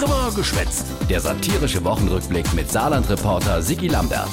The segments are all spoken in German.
Drüber geschwätzt. Der satirische Wochenrückblick mit Saarland-Reporter Sigi Lambert.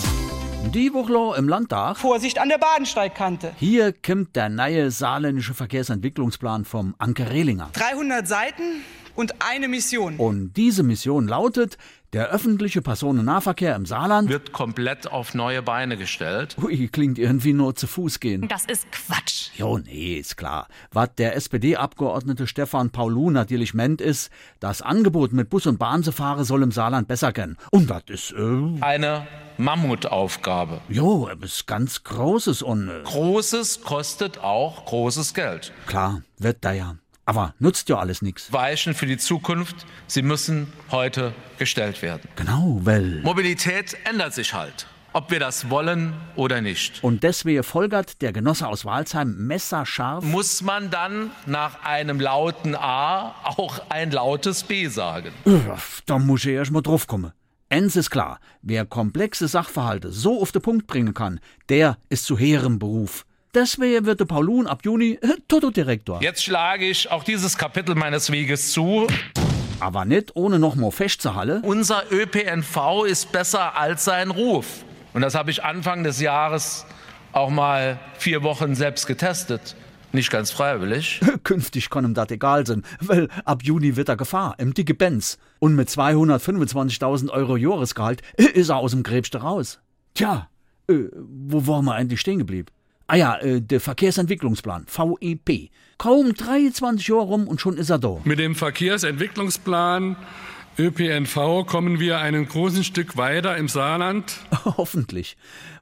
Die Woche im Landtag. Vorsicht an der Bahnsteigkante. Hier kommt der neue saarländische Verkehrsentwicklungsplan vom Anke Rehlinger. 300 Seiten und eine Mission. Und diese Mission lautet, der öffentliche Personennahverkehr im Saarland wird komplett auf neue Beine gestellt. Ui, klingt irgendwie nur zu Fuß gehen. Das ist Quatsch. Jo, nee, ist klar. Was der SPD-Abgeordnete Stefan Paulu natürlich meint, ist, das Angebot mit Bus und Bahn zu fahren soll im Saarland besser gehen. Und das ist, äh, Eine Mammutaufgabe. jo, etwas ganz Großes und, äh, Großes kostet auch großes Geld. klar, wird da ja. Aber nutzt ja alles nix. Weichen für die Zukunft, sie müssen heute gestellt werden. Genau, weil. Mobilität ändert sich halt, ob wir das wollen oder nicht. Und deswegen folgert der Genosse aus Walsheim messerscharf. Muss man dann nach einem lauten A auch ein lautes B sagen? Äh, Da muss ich erst mal drauf kommen. Eins ist klar, wer komplexe Sachverhalte so auf den Punkt bringen kann, der ist zu hehrem Beruf. Deswegen wird der Paulun ab Juni äh, Toto-Direktor. Jetzt schlage ich auch dieses Kapitel meines Weges zu. Aber nicht ohne noch mal festzuhalten. Unser ÖPNV ist besser als sein Ruf. Und das habe ich Anfang des Jahres auch mal vier Wochen selbst getestet. Nicht ganz freiwillig. Künftig kann ihm das egal sein, weil ab Juni wird er Gefahr, im dicke Benz. Und mit 225.000 Euro Jahresgehalt äh, ist er aus dem Gräbste raus. Tja, äh, wo waren wir eigentlich stehen geblieben? Ah ja, äh, der Verkehrsentwicklungsplan, VEP. Kaum 23 Jahre rum und schon ist er da. Mit dem Verkehrsentwicklungsplan ÖPNV kommen wir einen großen Stück weiter im Saarland. Hoffentlich.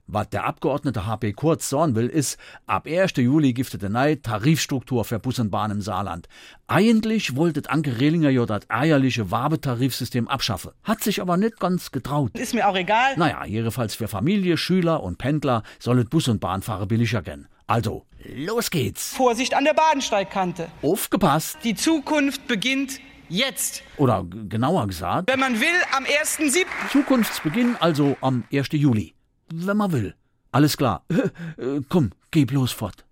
Was der Abgeordnete HP Kurz sagen will, ist, ab 1. Juli es eine neue Tarifstruktur für Bus und Bahn im Saarland. Eigentlich wollte Anke Rehlinger ja das eierliche Wabetarifsystem abschaffen. Hat sich aber nicht ganz getraut. Ist mir auch egal. Naja, jedenfalls für Familie, Schüler und Pendler soll es Bus und Bahnfahrer billiger gehen. Also, los geht's. Vorsicht an der Bahnsteigkante. Aufgepasst. Die Zukunft beginnt jetzt. Oder genauer gesagt, Wenn man will, am 1.7. Zukunftsbeginn also am 1. Juli. Wenn man will. Alles klar. Äh, Komm, geh bloß fort.